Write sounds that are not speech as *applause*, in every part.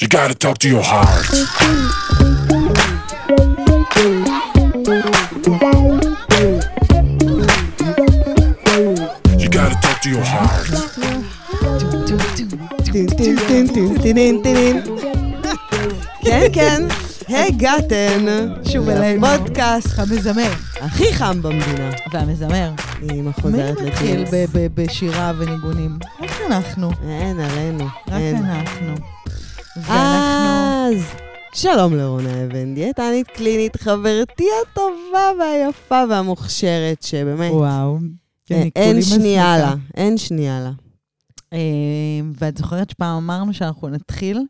You gotta talk to your heart. You gotta talk to your heart. כן, כן, הגעתן שוב אלינו. לפודקאסט המזמר הכי חם במדינה. והמזמר. מי חוזרת מתחיל לג'ינס. ב- ב- בשירה וניגונים? רק אנחנו. אין עלינו. רק. אנחנו. ואנחנו... אז, שלום לרונה אבן, דיאטנית קלינית, חברתי הטובה והיפה והמוכשרת, שבאמת, וואו. כן, אה, אין שנייה. לה, אין שנייה לה. אה, ואת זוכרת שפעם אמרנו שאנחנו נתחיל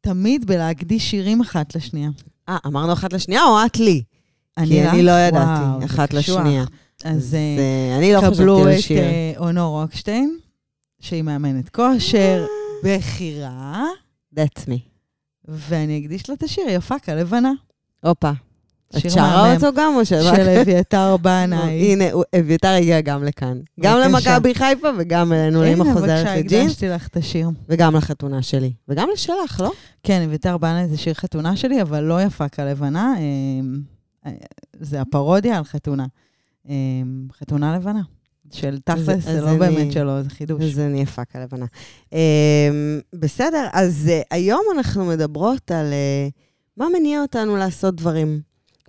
תמיד בלהקדיש שירים אחת לשנייה. אה, אמרנו אחת לשנייה או את לי? כי לך? אני לא ידעתי, אחת. לשנייה. אז אה, אני לא קבלו את אונור רוקשטיין, שהיא מאמנת כושר, בכירה, That's me. ואני אקדיש לה את השיר יפה כלבנה. הופה. את שרה. אותו גם או שרק? של אביתר *laughs* בנאי. הנה, אביתר הגיע גם לכאן. גם בבקשה. למכבי חיפה וגם אלינו לאמא הנה, חוזרת בבקשה, לג'ינס, הקדשתי לך את השיר. וגם לחתונה שלי. וגם לשלך, לא? כן, אביתר בנאי זה שיר חתונה שלי, אבל לא יפה כלבנה. אה, זה הפרודיה על חתונה. אה, חתונה לבנה. של תכלס, זה לא אני- באמת שלו, זה חידוש. אז אני יפה כלבנה. אמ, בסדר, אז אה, היום אנחנו מדברות על אה, מה מניע אותנו לעשות דברים.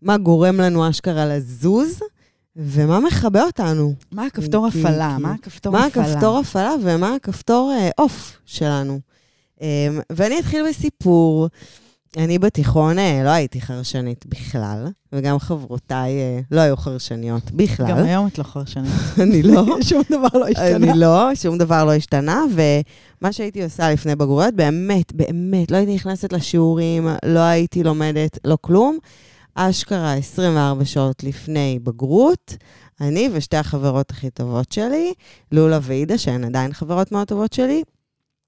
מה גורם לנו אשכרה לזוז, ומה מכבה אותנו. מה הכפתור כי- הפעלה? כי- מה הכפתור מה הפעלה? הכפתור הפעלה ומה הכפתור אה, עוף שלנו. אמ, ואני אתחיל בסיפור. אני בתיכון אה, לא הייתי חרשנית בכלל, וגם חברותיי אה, לא היו חרשניות בכלל. גם היום את לא חרשנית. *laughs* אני לא. *laughs* שום דבר לא השתנה. אני לא, שום דבר לא השתנה, ומה שהייתי עושה לפני בגרויות, באמת, באמת, לא הייתי נכנסת לשיעורים, לא הייתי לומדת, לא כלום. אשכרה 24 שעות לפני בגרות, אני ושתי החברות הכי טובות שלי, לולה ועידה, שהן עדיין חברות מאוד טובות שלי,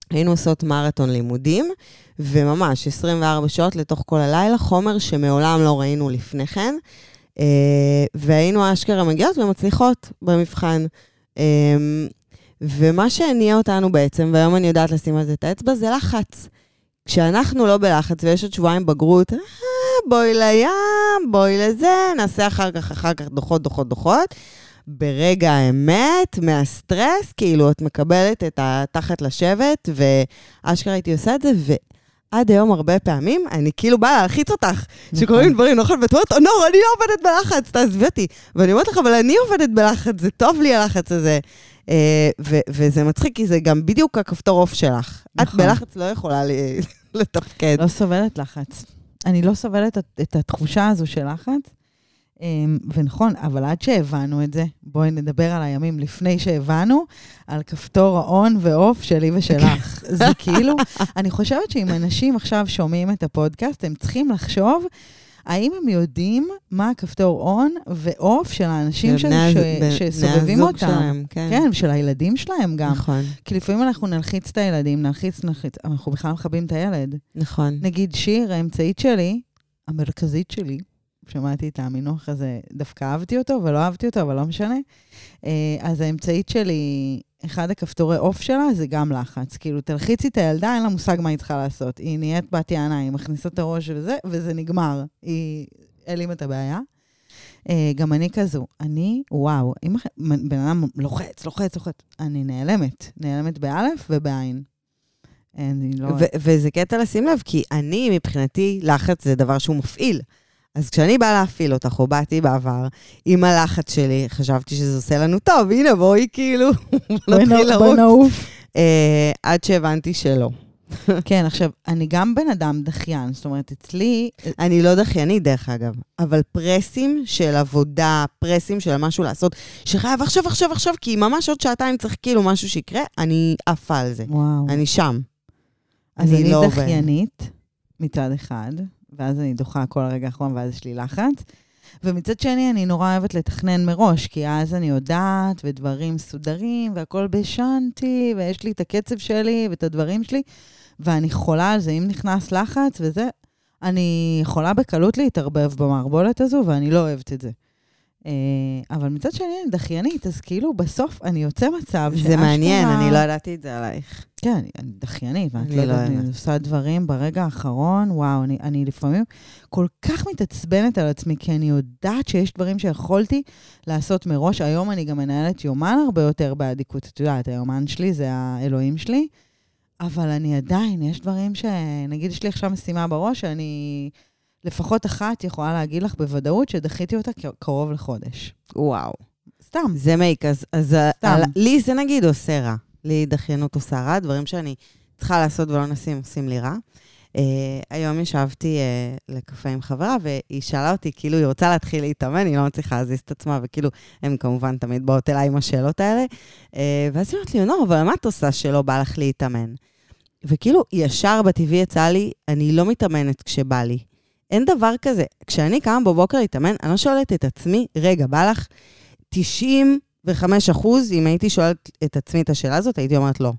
היינו עושות מרתון לימודים, וממש 24 שעות לתוך כל הלילה, חומר שמעולם לא ראינו לפני כן. אה, והיינו אשכרה מגיעות ומצליחות במבחן. אמ, ומה שהניע אותנו בעצם, והיום אני יודעת לשים על זה את האצבע, זה לחץ. כשאנחנו לא בלחץ ויש עוד שבועיים בגרות, אה, בואי לים, בואי לזה, נעשה אחר כך, אחר כך דוחות, דוחות, דוחות. ברגע האמת, מהסטרס, כאילו, את מקבלת את התחת לשבת, ואשכרה הייתי עושה את זה, ועד היום הרבה פעמים, אני כאילו באה להלחיץ אותך, שקורים דברים, נכון? ואת אומרת, נור, אני לא עובדת בלחץ, תעזבי אותי. ואני אומרת לך, אבל אני עובדת בלחץ, זה טוב לי הלחץ הזה. אה, ו- וזה מצחיק, כי זה גם בדיוק הכפתור עוף שלך. את נכון. בלחץ לא יכולה לתפקד. לא סובלת לחץ. אני לא סובלת את התחושה הזו של לחץ. אמ, ונכון, אבל עד שהבנו את זה, בואי נדבר על הימים לפני שהבנו, על כפתור האון ועוף שלי ושלך. זה כאילו, אני חושבת שאם אנשים עכשיו שומעים את הפודקאסט, הם צריכים לחשוב האם הם יודעים מה הכפתור און ועוף של האנשים ש- בני הז- ש- בני שסובבים אותם. שלהם, כן. כן, ושל הילדים שלהם גם. נכון, כי לפעמים אנחנו נלחיץ את הילדים, נלחיץ, נלחיץ, אנחנו בכלל מכבים את הילד. נכון. נגיד שיר, האמצעית שלי, המרכזית שלי, שמעתי את המינוח הזה, דווקא אהבתי אותו ולא אהבתי אותו, אבל לא משנה. אה, אז האמצעית שלי, אחד הכפתורי עוף שלה זה גם לחץ. כאילו, תלחיצי את הילדה, אין לה מושג מה היא צריכה לעשות. היא נהיית בת יענה, היא מכניסה את הראש וזה, וזה נגמר. היא העלימה את הבעיה. אה, גם אני כזו. אני, וואו, אם בן אדם לוחץ, לוחץ, לוחץ, אני נעלמת. נעלמת באלף ובעין. אני לא... וזה קטע לשים לב, כי אני, מבחינתי, לחץ זה דבר שהוא מפעיל. אז כשאני באה להפעיל אותך, או באתי בעבר, עם הלחץ שלי, חשבתי שזה עושה לנו טוב, הנה, בואי כאילו, *laughs* נתחיל נ- בואי לרוץ. נעוף. אה, עד שהבנתי שלא. כן, עכשיו, אני גם בן אדם דחיין, זאת אומרת, אצלי, אני לא דחיינית, דרך אגב, אבל פרסים של עבודה, פרסים של משהו לעשות, שחייב עכשיו, עכשיו, עכשיו, כי ממש עוד שעתיים צריך כאילו משהו שיקרה, אני עפה על זה. וואו. אני שם. אז אני אני לא. דחיינית מצד אחד, ואז אני דוחה כל הרגע האחרון, ואז יש לי לחץ. ומצד שני, אני נורא אוהבת לתכנן מראש, כי אז אני יודעת, ודברים מסודרים, והכול בשנתי, ויש לי את הקצב שלי ואת הדברים שלי, ואני חולה על זה. אם נכנס לחץ וזה, אני יכולה בקלות להתערבב במערבולת הזו, ואני לא אוהבת את זה. אה, אבל מצד שני אני דחיינית, אז כאילו בסוף אני יוצא מצב זה מעניין, אני לא ידעתי את זה עלייך. כן, אני, דחיינית, ואת לא לא יודעת, אני. עושה דברים ברגע האחרון, וואו, אני, אני לפעמים כל כך מתעצבנת על עצמי, כי אני יודעת שיש דברים שיכולתי לעשות מראש. היום אני גם מנהלת יומן הרבה יותר באדיקות. את יודעת, היומן שלי זה האלוהים שלי, אבל אני עדיין, יש דברים ש... נגיד, יש לי עכשיו משימה בראש, שאני לפחות אחת יכולה להגיד לך בוודאות שדחיתי אותה קרוב לחודש. וואו. סתם. זה מייק, אז, אז סתם. על, לי זה נגיד עושה רע. לי דחיינות עושה רע, דברים שאני צריכה לעשות ולא נשים, עושים לי רע. Uh, היום ישבתי uh, לקפה עם חברה, והיא שאלה אותי, כאילו, היא רוצה להתחיל להתאמן, היא לא מצליחה להזיז את עצמה, וכאילו, הן כמובן תמיד באות אליי עם השאלות האלה. Uh, ואז היא אומרת לי, נור, אבל מה את עושה שלא בא לך להתאמן? וכאילו, ישר בטבעי יצא לי, אני לא מתאמנת כשבא לי. אין דבר כזה. כשאני קמה בבוקר להתאמן, אני לא שואלת את עצמי, רגע, בא לך 95 אחוז, אם הייתי שואלת את עצמי את השאלה הזאת, הייתי אומרת לא.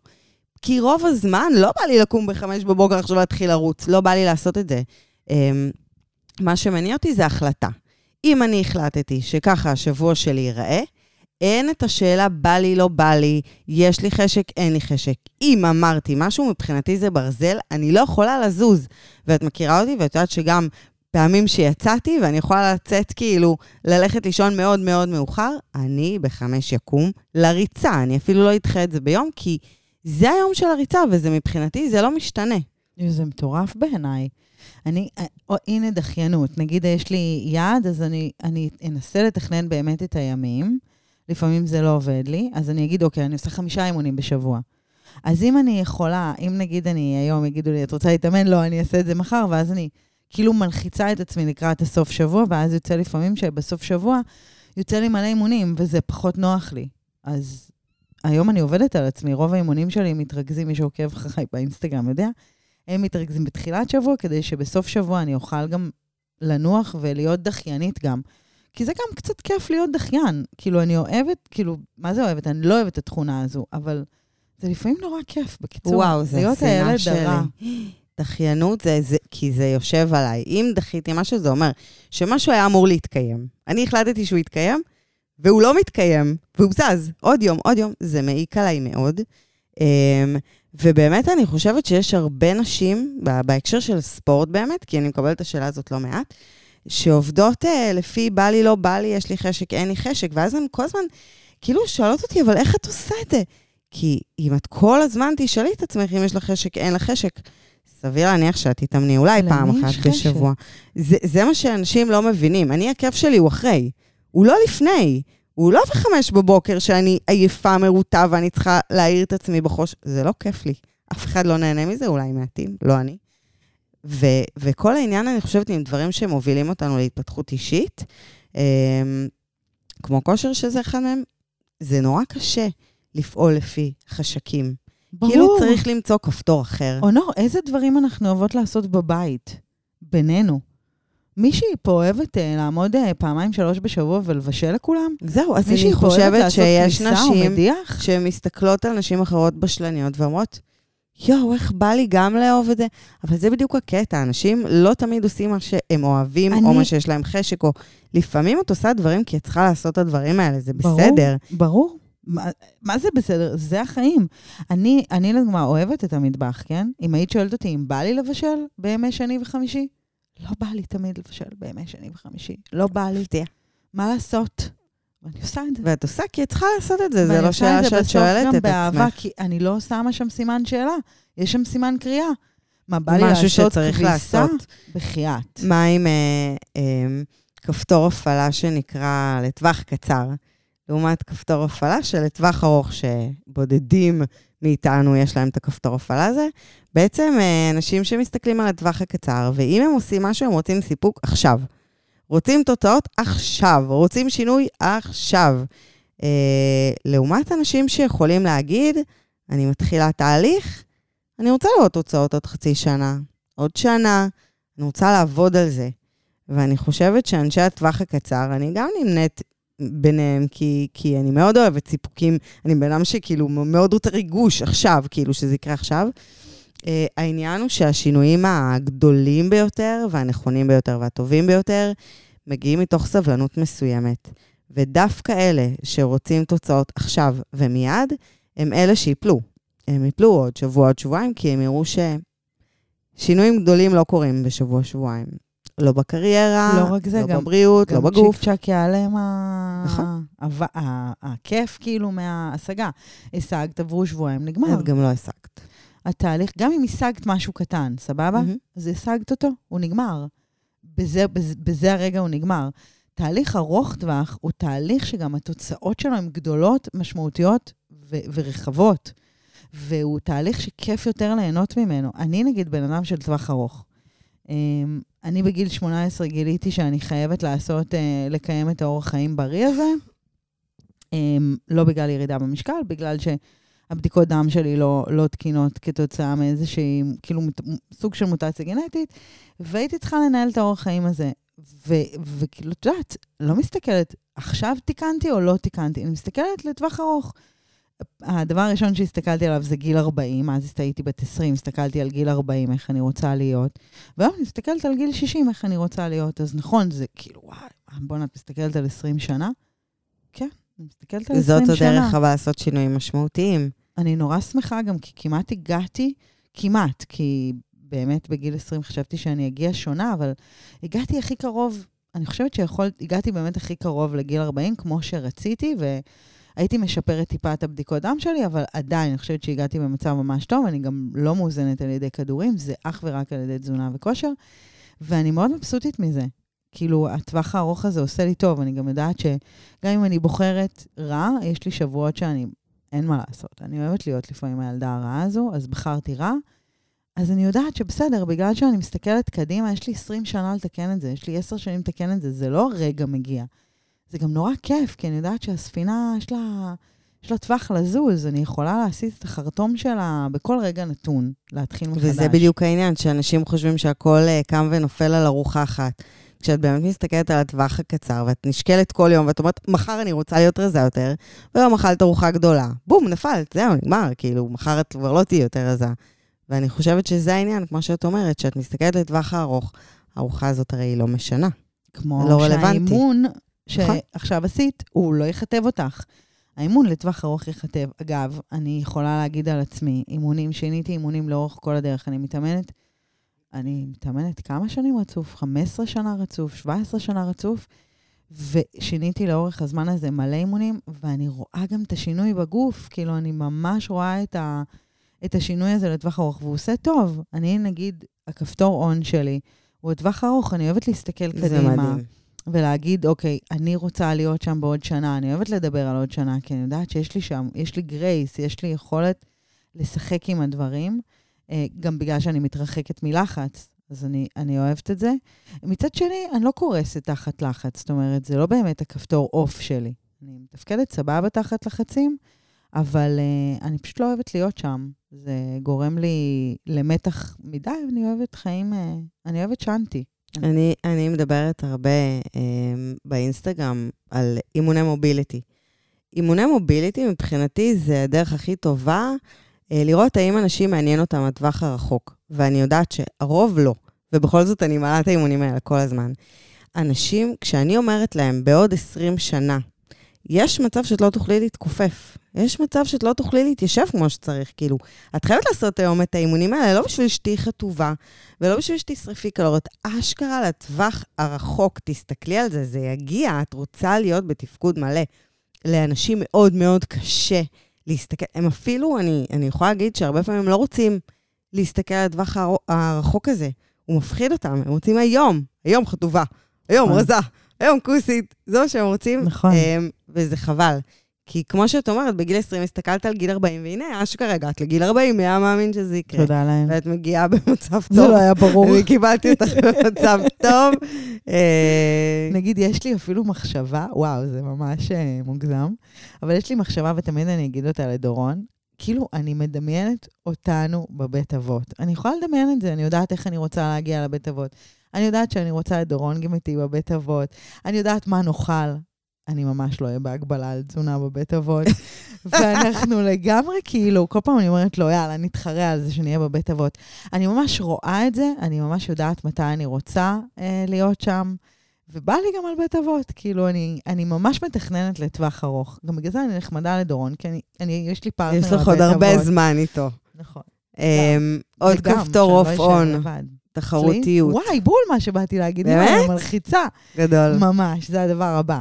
כי רוב הזמן לא בא לי לקום בחמש בבוקר עכשיו להתחיל לרוץ, לא בא לי לעשות את זה. אמ, מה שמניע אותי זה החלטה. אם אני החלטתי שככה השבוע שלי ייראה, אין את השאלה בא לי, לא בא לי, יש לי חשק, אין לי חשק. אם אמרתי משהו, מבחינתי זה ברזל, אני לא יכולה לזוז. ואת מכירה אותי, ואת יודעת שגם פעמים שיצאתי, ואני יכולה לצאת כאילו, ללכת לישון מאוד מאוד מאוחר, אני בחמש יקום לריצה. אני אפילו לא אדחה את זה ביום, כי זה היום של הריצה, וזה מבחינתי, זה לא משתנה. זה מטורף בעיניי. אני, או, הנה דחיינות, נגיד יש לי יעד, אז אני, אני אנסה לתכנן באמת את הימים. לפעמים זה לא עובד לי, אז אני אגיד, אוקיי, אני עושה חמישה אימונים בשבוע. אז אם אני יכולה, אם נגיד אני היום יגידו לי, את רוצה להתאמן? לא, אני אעשה את זה מחר, ואז אני כאילו מלחיצה את עצמי לקראת הסוף שבוע, ואז יוצא לפעמים שבסוף שבוע יוצא לי מלא אימונים, וזה פחות נוח לי. אז היום אני עובדת על עצמי, רוב האימונים שלי מתרכזים, מי שעוקב אחריי באינסטגרם יודע, הם מתרכזים בתחילת שבוע, כדי שבסוף שבוע אני אוכל גם לנוח ולהיות דחיינית גם. כי זה גם קצת כיף להיות דחיין. כאילו, אני אוהבת, כאילו, מה זה אוהבת? אני לא אוהבת את התכונה הזו, אבל זה לפעמים נורא כיף, בקיצור. וואו, זה הילד שלי. הרע. דחיינות זה, זה, כי זה יושב עליי. אם דחיתי משהו, זה אומר שמשהו היה אמור להתקיים. אני החלטתי שהוא יתקיים, והוא לא מתקיים, והוא זז. עוד יום, עוד יום. זה מעיק עליי מאוד. אמ, ובאמת, אני חושבת שיש הרבה נשים, בהקשר של ספורט באמת, כי אני מקבלת את השאלה הזאת לא מעט, שעובדות אה, לפי בא לי, לא בא לי, יש לי חשק, אין לי חשק, ואז הן כל הזמן כאילו שואלות אותי, אבל איך את עושה את זה? כי אם את כל הזמן תשאלי את עצמך אם יש לך חשק, אין לך חשק, סביר להניח שאת תתאמני אולי פעם אחת חשק? בשבוע. זה, זה מה שאנשים לא מבינים. אני, הכיף שלי הוא אחרי. הוא לא לפני. הוא לא בחמש בבוקר שאני עייפה, מרוטה ואני צריכה להעיר את עצמי בחוש. זה לא כיף לי. אף אחד לא נהנה מזה, אולי מעטים, לא אני. ו, וכל העניין, אני חושבת, עם דברים שמובילים אותנו להתפתחות אישית, אמ, כמו כושר, שזה אחד מהם, זה נורא קשה לפעול לפי חשקים. ברור. כאילו צריך למצוא כפתור אחר. אונור, איזה דברים אנחנו אוהבות לעשות בבית, בינינו? מישהי פה אוהבת אה, לעמוד אה, פעמיים, שלוש בשבוע ולבשל לכולם? זהו, אז מישהי אני חושבת שיש נשים? שמסתכלות על נשים אחרות בשלניות ואומרות, יואו, איך בא לי גם לאהוב את זה. אבל זה בדיוק הקטע, אנשים לא תמיד עושים מה שהם אוהבים, או אני- מה שיש להם חשק, או לפעמים את עושה דברים כי את צריכה לעשות את הדברים האלה, זה ברור. בסדר. ברור. מה, מה זה בסדר? זה החיים. אני, אני לדוגמה אוהבת את המטבח, כן? אם היית שואלת אותי אם בא לי לבשל בימי שני וחמישי, לא בא לי תמיד לבשל בימי שני וחמישי. לא בא לי. מה לעשות? ואני עושה את זה. ואת עושה כי את צריכה לעשות את זה, זה ואני לא עושה שאלה את זה שאת בסוף שואלת גם את באהבה, עצמך. כי אני לא שמה שם סימן שאלה, יש שם סימן קריאה. מה, בא לי לעשות שצריך כביסה? בחייאת. מה עם אה, אה, כפתור הפעלה שנקרא לטווח קצר, לעומת כפתור הפעלה שלטווח ארוך, שבודדים מאיתנו יש להם את הכפתור הפעלה הזה? בעצם אה, אנשים שמסתכלים על הטווח הקצר, ואם הם עושים משהו, הם רוצים סיפוק עכשיו. רוצים תוצאות עכשיו, רוצים שינוי עכשיו. אה, לעומת אנשים שיכולים להגיד, אני מתחילה תהליך, אני רוצה לראות תוצאות עוד חצי שנה, עוד שנה, אני רוצה לעבוד על זה. ואני חושבת שאנשי הטווח הקצר, אני גם נמנית ביניהם, כי, כי אני מאוד אוהבת סיפוקים, אני בן אדם שכאילו מאוד רוצה ריגוש עכשיו, כאילו שזה יקרה עכשיו. Uh, העניין הוא שהשינויים הגדולים ביותר, והנכונים ביותר, והטובים ביותר, מגיעים מתוך סבלנות מסוימת. ודווקא אלה שרוצים תוצאות עכשיו ומיד, הם אלה שיפלו. הם יפלו עוד שבוע, עוד שבועיים, כי הם יראו ששינויים גדולים לא קורים בשבוע-שבועיים. לא בקריירה, לא רק זה, לא גם- בבריאות, לא גם בגוף. צ'יק צ'אק ייעלם נכון. הכיף כאילו מההשגה. השגת, עברו שבועיים, נגמר. את גם לא השגת. התהליך, גם אם השגת משהו קטן, סבבה? מהמם. אז השגת אותו, הוא נגמר. בזה, בזה, בזה הרגע הוא נגמר. תהליך ארוך טווח הוא תהליך שגם התוצאות שלו הן גדולות, משמעותיות ו- ורחבות. והוא תהליך שכיף יותר ליהנות ממנו. אני נגיד בן אדם של טווח ארוך. אמ, אני בגיל 18 גיליתי שאני חייבת לעשות, אה, לקיים את האורח חיים בריא הזה. אמ, לא בגלל ירידה במשקל, בגלל שהבדיקות דם שלי לא, לא תקינות כתוצאה מאיזושהי, כאילו, סוג של מוטציה גנטית, והייתי צריכה לנהל את האורח חיים הזה. וכאילו, את יודעת, לא מסתכלת, עכשיו תיקנתי או לא תיקנתי, אני מסתכלת לטווח ארוך. הדבר הראשון שהסתכלתי עליו זה גיל 40, אז הייתי בת 20, הסתכלתי על גיל 40, איך אני רוצה להיות, והיום אני מסתכלת על גיל 60, איך אני רוצה להיות. אז נכון, זה כאילו, וואי, בוא'נה, את מסתכלת על 20 שנה? כן, אני מסתכלת על 20 זאת שנה. הדרך הבאה לעשות שינויים משמעותיים. אני נורא שמחה גם, כי כמעט הגעתי, כמעט, כי באמת בגיל 20 חשבתי שאני אגיע שונה, אבל הגעתי הכי קרוב, אני חושבת שיכולת, הגעתי באמת הכי קרוב לגיל 40, כמו שרציתי, והייתי משפרת טיפה את הבדיקות דם שלי, אבל עדיין, אני חושבת שהגעתי במצב ממש טוב, אני גם לא מאוזנת על ידי כדורים, זה אך ורק על ידי תזונה וכושר, ואני מאוד מבסוטית מזה. כאילו, הטווח הארוך הזה עושה לי טוב, אני גם יודעת שגם אם אני בוחרת רע, יש לי שבועות שאני אין מה לעשות. אני אוהבת להיות לפעמים הילדה הרעה הזו, אז בחרתי רע. אז אני יודעת שבסדר, בגלל שאני מסתכלת קדימה, יש לי 20 שנה לתקן את זה, יש לי 10 שנים לתקן את זה, זה לא רגע מגיע. זה גם נורא כיף, כי אני יודעת שהספינה, יש לה, יש לה טווח לזוז, אני יכולה להסיט את החרטום שלה בכל רגע נתון, להתחיל מחדש. וזה בדיוק העניין, שאנשים חושבים שהכל אה, קם ונופל על ארוחה אחת. כשאת באמת מסתכלת על הטווח הקצר, ואת נשקלת כל יום, ואת אומרת, מחר אני רוצה להיות רזה יותר, ויום אכלת ארוחה גדולה, בום, נפלת, זהו, נגמר, כאילו, מחר את כבר לא תהיי יותר רזה. ואני חושבת שזה העניין, כמו שאת אומרת, שאת מסתכלת לטווח הארוך, הארוחה הזאת הרי היא לא משנה. כמו לא. שהאימון נכון. שעכשיו עשית, הוא לא יכתב אותך. האימון לטווח ארוך ייכתב. אגב, אני יכולה להגיד על עצמי, אימונים, שיניתי אימונים לאורך כל הדרך. אני מתאמנת, אני מתאמנת כמה שנים רצוף? 15 שנה רצוף, 17 שנה רצוף, ושיניתי לאורך הזמן הזה מלא אימונים, ואני רואה גם את השינוי בגוף. כאילו, אני ממש רואה את, ה, את השינוי הזה לטווח ארוך, והוא עושה טוב. אני, נגיד, הכפתור און שלי, הוא לטווח ארוך, אני אוהבת להסתכל קדימה. מדהים. ולהגיד, אוקיי, אני רוצה להיות שם בעוד שנה, אני אוהבת לדבר על עוד שנה, כי אני יודעת שיש לי שם, יש לי גרייס, יש לי יכולת לשחק עם הדברים, גם בגלל שאני מתרחקת מלחץ, אז אני, אני אוהבת את זה. מצד שני, אני לא קורסת תחת לחץ, זאת אומרת, זה לא באמת הכפתור אוף שלי. אני מתפקדת סבבה תחת לחצים, אבל uh, אני פשוט לא אוהבת להיות שם. זה גורם לי למתח מדי, ואני אוהבת חיים, uh, אני אוהבת שאנטי. אני, אני מדברת הרבה אה, באינסטגרם על אימוני מוביליטי. אימוני מוביליטי מבחינתי זה הדרך הכי טובה אה, לראות האם אנשים מעניין אותם הטווח הרחוק. ואני יודעת שהרוב לא, ובכל זאת אני מעלה את האימונים האלה כל הזמן. אנשים, כשאני אומרת להם בעוד 20 שנה, יש מצב שאת לא תוכלי להתכופף. יש מצב שאת לא תוכלי להתיישב כמו שצריך. כאילו, את חייבת לעשות היום את האימונים האלה, לא בשביל שתהיי חטובה, ולא בשביל שתשרפי קלוריות. אשכרה לטווח הרחוק, תסתכלי על זה, זה יגיע. את רוצה להיות בתפקוד מלא. לאנשים מאוד מאוד קשה להסתכל, הם אפילו, אני, אני יכולה להגיד שהרבה פעמים הם לא רוצים להסתכל על הטווח הר- הרחוק הזה. הוא מפחיד אותם, הם רוצים היום, היום חטובה, היום נכון. רזה, היום כוסית, זה מה שהם רוצים. נכון. אמ, וזה חבל. כי כמו שאת אומרת, בגיל 20 הסתכלת על גיל 40, והנה, אשכרה הגעת לגיל 40, מי היה מאמין שזה יקרה? תודה להם. ואת מגיעה *laughs* במצב טוב. זה לא היה ברור. אני קיבלתי אותך *laughs* במצב טוב. אה, נגיד, יש לי אפילו מחשבה, וואו, זה ממש אה, מוגזם, אבל יש לי מחשבה, ותמיד אני אגיד אותה לדורון, כאילו, אני מדמיינת אותנו בבית אבות. אני יכולה לדמיין את זה, אני יודעת איך אני רוצה להגיע לבית אבות. אני יודעת שאני רוצה את דורון גם איתי בבית אבות. אני יודעת מה נאכל. אני ממש לא אהיה בהגבלה על תזונה בבית אבות. *laughs* ואנחנו לגמרי, כאילו, כל פעם אני אומרת לו, יאללה, נתחרה על זה שנהיה בבית אבות. אני ממש רואה את זה, אני ממש יודעת מתי אני רוצה אה, להיות שם. ובא לי גם על בית אבות, כאילו, אני, אני ממש מתכננת לטווח ארוך. גם בגלל זה אני נחמדה לדורון, כי אני, אני, יש לי פרטנר על יש בית לך עוד הרבה אבות. זמן איתו. נכון. אמ, עוד וגם, כפתור off on. תחרותיות. וואי, בול מה שבאתי להגיד. באמת? מלחיצה. גדול. ממש, זה הדבר הבא.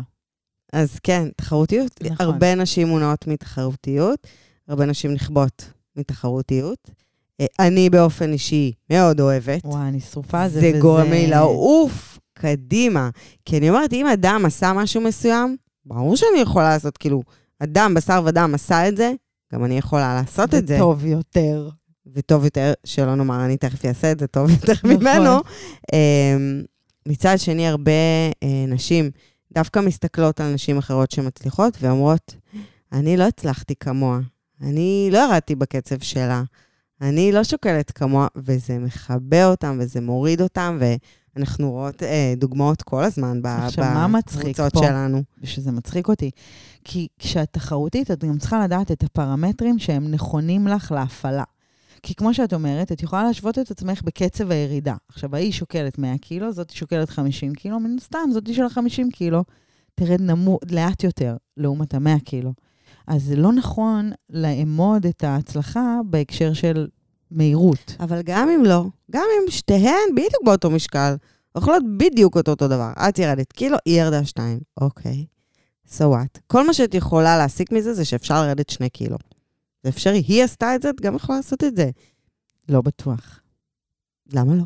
אז כן, תחרותיות. נכון. הרבה נשים מונעות מתחרותיות, הרבה נשים נכבות מתחרותיות. אה, אני באופן אישי מאוד אוהבת. וואי, אני שרופה על זה. זה וזה- גורם לי לעוף קדימה. כי אני אומרת, אם אדם עשה משהו מסוים, ברור שאני יכולה לעשות, כאילו, אדם, בשר ודם עשה את זה, גם אני יכולה לעשות את זה. וטוב יותר. וטוב יותר, שלא נאמר, אני תכף אעשה את זה טוב יותר נכון. ממנו. אמ, מצד שני, הרבה אה, נשים דווקא מסתכלות על נשים אחרות שמצליחות ואומרות, אני לא הצלחתי כמוה, אני לא ירדתי בקצב שלה, אני לא שוקלת כמוה, וזה מכבה אותם וזה מוריד אותם, ואנחנו רואות אה, דוגמאות כל הזמן ב- עכשיו, מה מצחיק בקבוצות פה? שלנו. ושזה מצחיק אותי. כי כשאת תחרותית, את גם צריכה לדעת את הפרמטרים שהם נכונים לך להפעלה. כי כמו שאת אומרת, את יכולה להשוות את עצמך בקצב הירידה. עכשיו, ההיא שוקלת 100 קילו, זאת שוקלת 50 קילו, מן הסתם, זאת של ה-50 קילו, תרד נמו, לאט יותר, לעומת ה-100 קילו. אז זה לא נכון לאמוד את ההצלחה בהקשר של מהירות. אבל גם אם לא, גם אם שתיהן בדיוק באותו משקל, אוכלות בדיוק אותו אותו דבר. את ירדת קילו, היא ירדה שתיים. אוקיי, so what? כל מה שאת יכולה להסיק מזה זה שאפשר לרדת שני קילו. זה אפשרי. היא עשתה את זה, את גם יכולה לעשות את זה. לא בטוח. למה לא?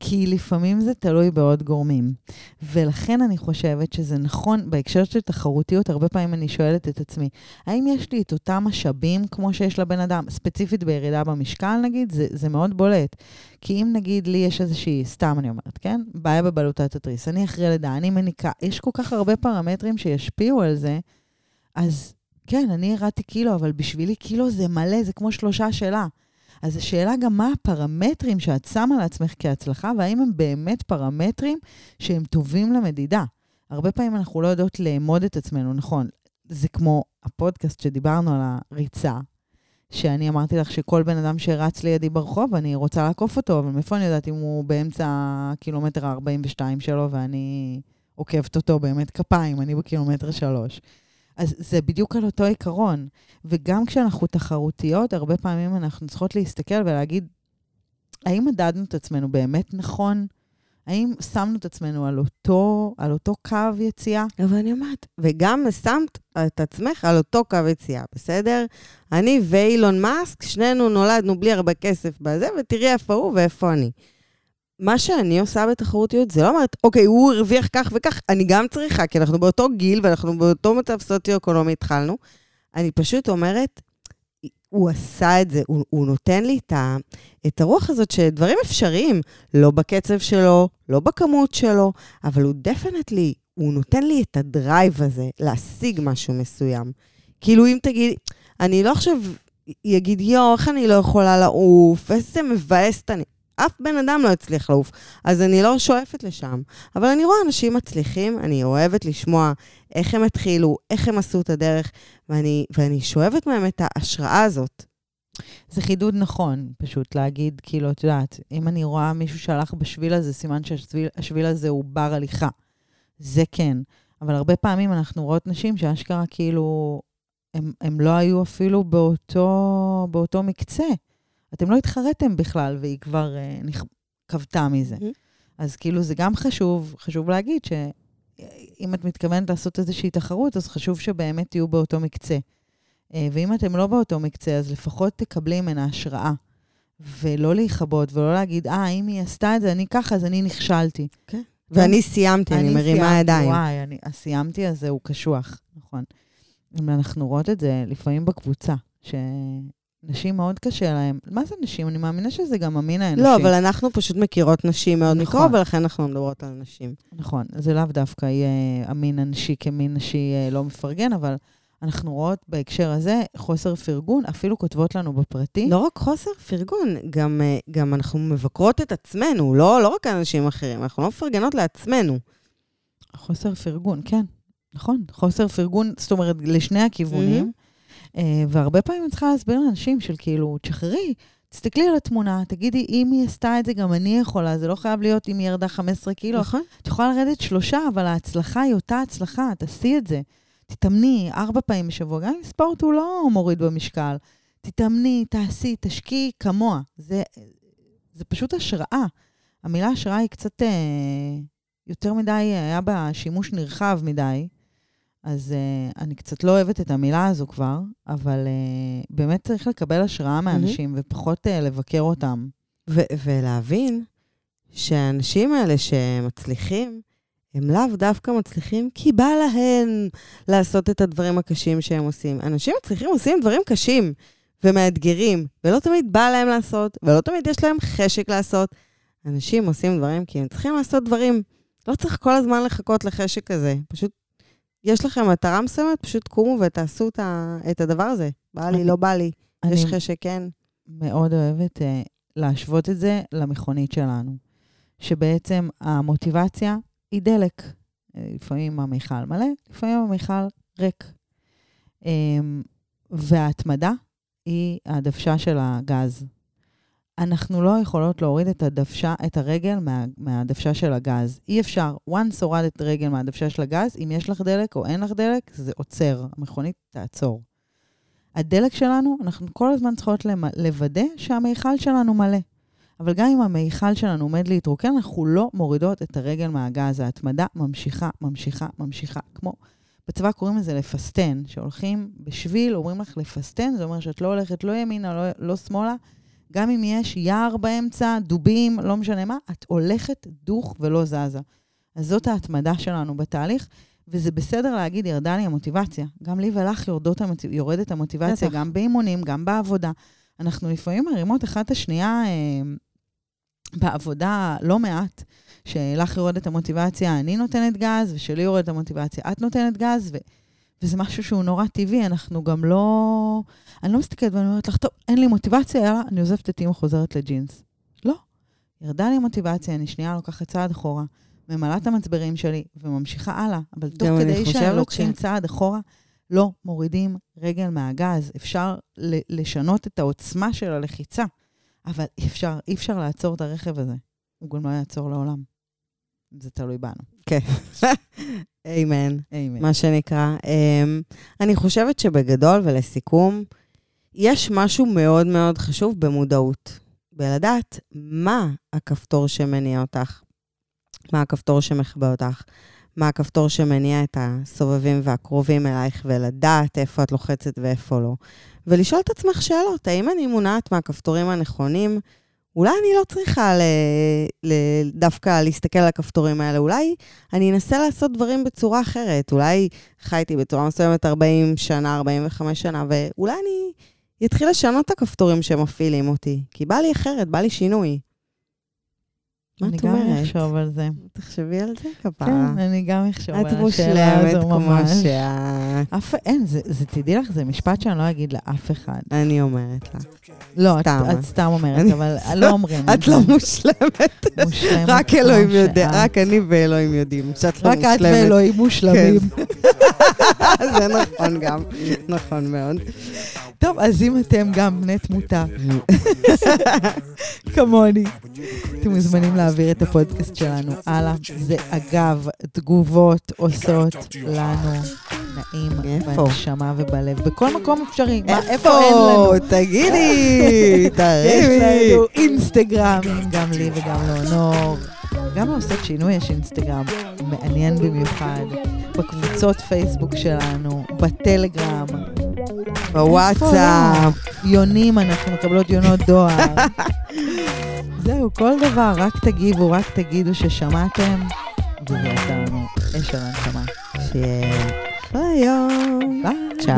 כי לפעמים זה תלוי בעוד גורמים. ולכן אני חושבת שזה נכון, בהקשר של תחרותיות, הרבה פעמים אני שואלת את עצמי, האם יש לי את אותם משאבים כמו שיש לבן אדם, ספציפית בירידה במשקל נגיד, זה, זה מאוד בולט. כי אם נגיד לי יש איזושהי, סתם אני אומרת, כן? בעיה בבלוטת התריס, אני אחרי לידה, אני מניקה, יש כל כך הרבה פרמטרים שישפיעו על זה, אז כן, אני ירדתי קילו, אבל בשבילי קילו זה מלא, זה כמו שלושה שלה. אז השאלה גם מה הפרמטרים שאת שמה לעצמך כהצלחה, והאם הם באמת פרמטרים שהם טובים למדידה. הרבה פעמים אנחנו לא יודעות לאמוד את עצמנו, נכון. זה כמו הפודקאסט שדיברנו על הריצה, שאני אמרתי לך שכל בן אדם שרץ לידי ברחוב, אני רוצה לעקוף אותו, אבל מאיפה אני יודעת אם הוא באמצע הקילומטר ה-42 שלו ואני עוקבת אותו באמת כפיים, אני בקילומטר שלוש. אז זה בדיוק על אותו עיקרון. וגם כשאנחנו תחרותיות, הרבה פעמים אנחנו צריכות להסתכל ולהגיד, האם מדדנו את עצמנו באמת נכון? האם שמנו את עצמנו על אותו, על אותו קו יציאה? אבל אני אומרת, וגם שמת את עצמך על אותו קו יציאה, בסדר? אני ואילון מאסק, שנינו נולדנו בלי הרבה כסף בזה, ותראי איפה הוא ואיפה אני. מה שאני עושה בתחרותיות, זה לא אומרת, אוקיי, הוא הרוויח כך וכך, אני גם צריכה, כי אנחנו באותו גיל ואנחנו באותו מצב סוציו-אקונומי התחלנו. אני פשוט אומרת, הוא עשה את זה, הוא, הוא נותן לי את, ה, את הרוח הזאת שדברים אפשריים, לא בקצב שלו, לא בכמות שלו, אבל הוא definitely, הוא נותן לי את ה drive הזה להשיג משהו מסוים. כאילו, אם תגיד, אני לא עכשיו יגיד, יואו, איך אני לא יכולה לעוף, איזה מבאסת אני. אף בן אדם לא הצליח לעוף, אז אני לא שואפת לשם. אבל אני רואה אנשים מצליחים, אני אוהבת לשמוע איך הם התחילו, איך הם עשו את הדרך, ואני, ואני שואבת מהם את ההשראה הזאת. זה חידוד נכון, פשוט להגיד, כאילו, את יודעת, אם אני רואה מישהו שהלך בשביל הזה, סימן שהשביל הזה הוא בר הליכה. זה כן. אבל הרבה פעמים אנחנו רואות נשים שאשכרה כאילו, הם, הם לא היו אפילו באותו, באותו מקצה. אתם לא התחרתם בכלל, והיא כבר אה, נכ... כבתה מזה. Mhm. אז כאילו זה גם חשוב, חשוב להגיד שאם את מתכוונת לעשות איזושהי תחרות, אז חשוב שבאמת תהיו באותו מקצה. אה, ואם אתם לא באותו מקצה, אז לפחות תקבלי ממנה השראה. ולא להיכבות, ולא להגיד, אה, אם היא עשתה את זה, אני ככה, אז אני נכשלתי. ואני סיימתי, אני מרימה ידיים. וואי, אני, הסיימתי הזה הוא קשוח, נכון. אנחנו רואות את זה לפעמים בקבוצה, שנשים מאוד קשה להן. מה זה נשים? אני מאמינה שזה גם המין האנושי. לא, אבל אנחנו פשוט מכירות נשים מאוד נכון. מקרוב, ולכן אנחנו מדברות על נשים. נכון, זה לאו דווקא יהיה המין הנשי כמין נשי אה, לא מפרגן, אבל אנחנו רואות בהקשר הזה חוסר פרגון, אפילו כותבות לנו בפרטי. לא רק חוסר פרגון, גם, אה, גם אנחנו מבקרות את עצמנו, לא, לא רק אנשים אחרים, אנחנו לא מפרגנות לעצמנו. חוסר פרגון, כן, נכון. חוסר פרגון, זאת אומרת, לשני הכיוונים. אה, והרבה פעמים אני צריכה להסביר לאנשים של כאילו, תשחררי, תסתכלי על התמונה, תגידי, אם היא עשתה את זה, גם אני יכולה, זה לא חייב להיות אם היא ירדה 15 קילו. נכון. את יכולה לרדת שלושה, אבל ההצלחה היא אותה הצלחה, תעשי את זה. תתאמני ארבע פעמים בשבוע, גם אם ספורט הוא לא מוריד במשקל. תתאמני, תעשי, תשקיעי כמוה. זה, זה פשוט השראה. המילה השראה היא קצת אה, יותר מדי, היה בה שימוש נרחב מדי, אז אה, אני קצת לא אוהבת את המילה הזו כבר, אבל אה, באמת צריך לקבל השראה מאנשים ופחות אה, לבקר אותם. ו- ולהבין שהאנשים האלה שמצליחים, הם לאו דווקא מצליחים כי בא להם לעשות את הדברים הקשים שהם עושים. אנשים מצליחים עושים דברים קשים ומאתגרים, ולא תמיד בא להם לעשות, ולא תמיד יש להם חשק לעשות. אנשים עושים דברים כי הם צריכים לעשות דברים. לא צריך כל הזמן לחכות לחשק כזה. פשוט, יש לכם מטרה מסוימת, פשוט קומו ותעשו את, ה- את הדבר הזה. בא לי, לא בא לי. יש חשק, כן. מאוד אוהבת אה, להשוות את זה למכונית שלנו, שבעצם המוטיבציה היא דלק. אה, לפעמים המיכל מלא, לפעמים המיכל ריק. אה, וההתמדה היא הדוושה של הגז. אנחנו לא יכולות להוריד את הדוושה, את הרגל מה, מהדוושה של הגז. אי אפשר. once הורדת רגל מהדוושה של הגז, אם יש לך דלק או אין לך דלק, זה עוצר. המכונית תעצור. הדלק שלנו, אנחנו כל הזמן צריכות לוודא שהמיכל שלנו מלא. אבל גם אם המיכל שלנו עומד להתרוקן, אנחנו לא מורידות את הרגל מהגז. ההתמדה ממשיכה, ממשיכה, ממשיכה. כמו, בצבא קוראים לזה לפסטן, שהולכים בשביל, אומרים לך לפסטן, זה אומר שאת לא הולכת לא ימינה, לא, לא שמאלה. גם אם יש יער באמצע, דובים, לא משנה מה, את הולכת דוך ולא זזה. אז זאת ההתמדה שלנו בתהליך. וזה בסדר להגיד, ירדה לי המוטיבציה. גם לי ולך יורדות המוטיב... יורדת המוטיבציה, בטח. גם באימונים, גם בעבודה. אנחנו לפעמים מרימות אחת את השנייה אה, בעבודה לא מעט, שלך יורדת המוטיבציה, אני נותנת גז, ושלי יורדת המוטיבציה, את נותנת גז, ו... וזה משהו שהוא נורא טבעי, אנחנו גם לא... אני לא מסתכלת ואני אומרת לך, טוב, אין לי מוטיבציה, יאללה, אני עוזבת את אימא, חוזרת לג'ינס. לא. ירדה לי המוטיבציה, אני שנייה לוקחת צעד אחורה, ממלאה את המצברים שלי וממשיכה הלאה. אבל תוך כדי שהם לוקחים ש- צעד אחורה, לא מורידים רגל מהגז. אפשר לשנות את העוצמה של הלחיצה, אבל אפשר, אי אפשר לעצור את הרכב הזה. הוא גם לא יעצור לעולם. זה תלוי בנו. כן. אמן. אמן. מה שנקרא. Um, אני חושבת שבגדול ולסיכום, יש משהו מאוד מאוד חשוב במודעות. בלדעת מה הכפתור שמניע אותך, מה הכפתור שמכבה אותך, מה הכפתור שמניע את הסובבים והקרובים אלייך, ולדעת איפה את לוחצת ואיפה לא. ולשאול את עצמך שאלות, האם אני מונעת מהכפתורים הנכונים? אולי אני לא צריכה ל... ל... דווקא להסתכל על הכפתורים האלה, אולי אני אנסה לעשות דברים בצורה אחרת. אולי חייתי בצורה מסוימת 40 שנה, 45 שנה, ואולי אני אתחיל לשנות את הכפתורים שמפעילים אותי, כי בא לי אחרת, בא לי שינוי. מה אני את גם אומרת? אחשוב על זה. תחשבי על זה כפרה. כן, אני גם אחשוב על את השאלה מושלמת הזו כמו ממש. שאת. אף, אין, זה, זה, תדעי לך, זה משפט שאני לא אגיד לאף אחד. אני אומרת לה. לא. את, את סתם אומרת, אני- אבל *laughs* לא אומרים את. לא מושלמת. מושלמת רק אלוהים יודע, שאת. רק אני ואלוהים יודעים שאת לא רק מושלמת. את ואלוהים מושלמים. *laughs* זה נכון גם, נכון מאוד. טוב, אז אם אתם גם בני תמותה, *laughs* כמוני, אתם מוזמנים להעביר את הפודקאסט שלנו הלאה. זה אגב, תגובות עושות לנו נעים? בנשמה ובלב, בכל מקום אפשרי. מה, איפה אין לנו? איפה? תגידי, *laughs* יש תרימי. לנו אינסטגרמים, גם לי וגם לאונור. גם לעושות שינוי יש אינסטגרם, מעניין במיוחד. בקבוצות פייסבוק שלנו, בטלגרם. בוואטסאפ. יונים, אנחנו מקבלות יונות דואר. *laughs* זהו, כל דבר, רק תגיבו, רק תגידו ששמעתם, וזה יעשה לנו אש על הנשמה. שיהיה ביום. ביי. צ'או.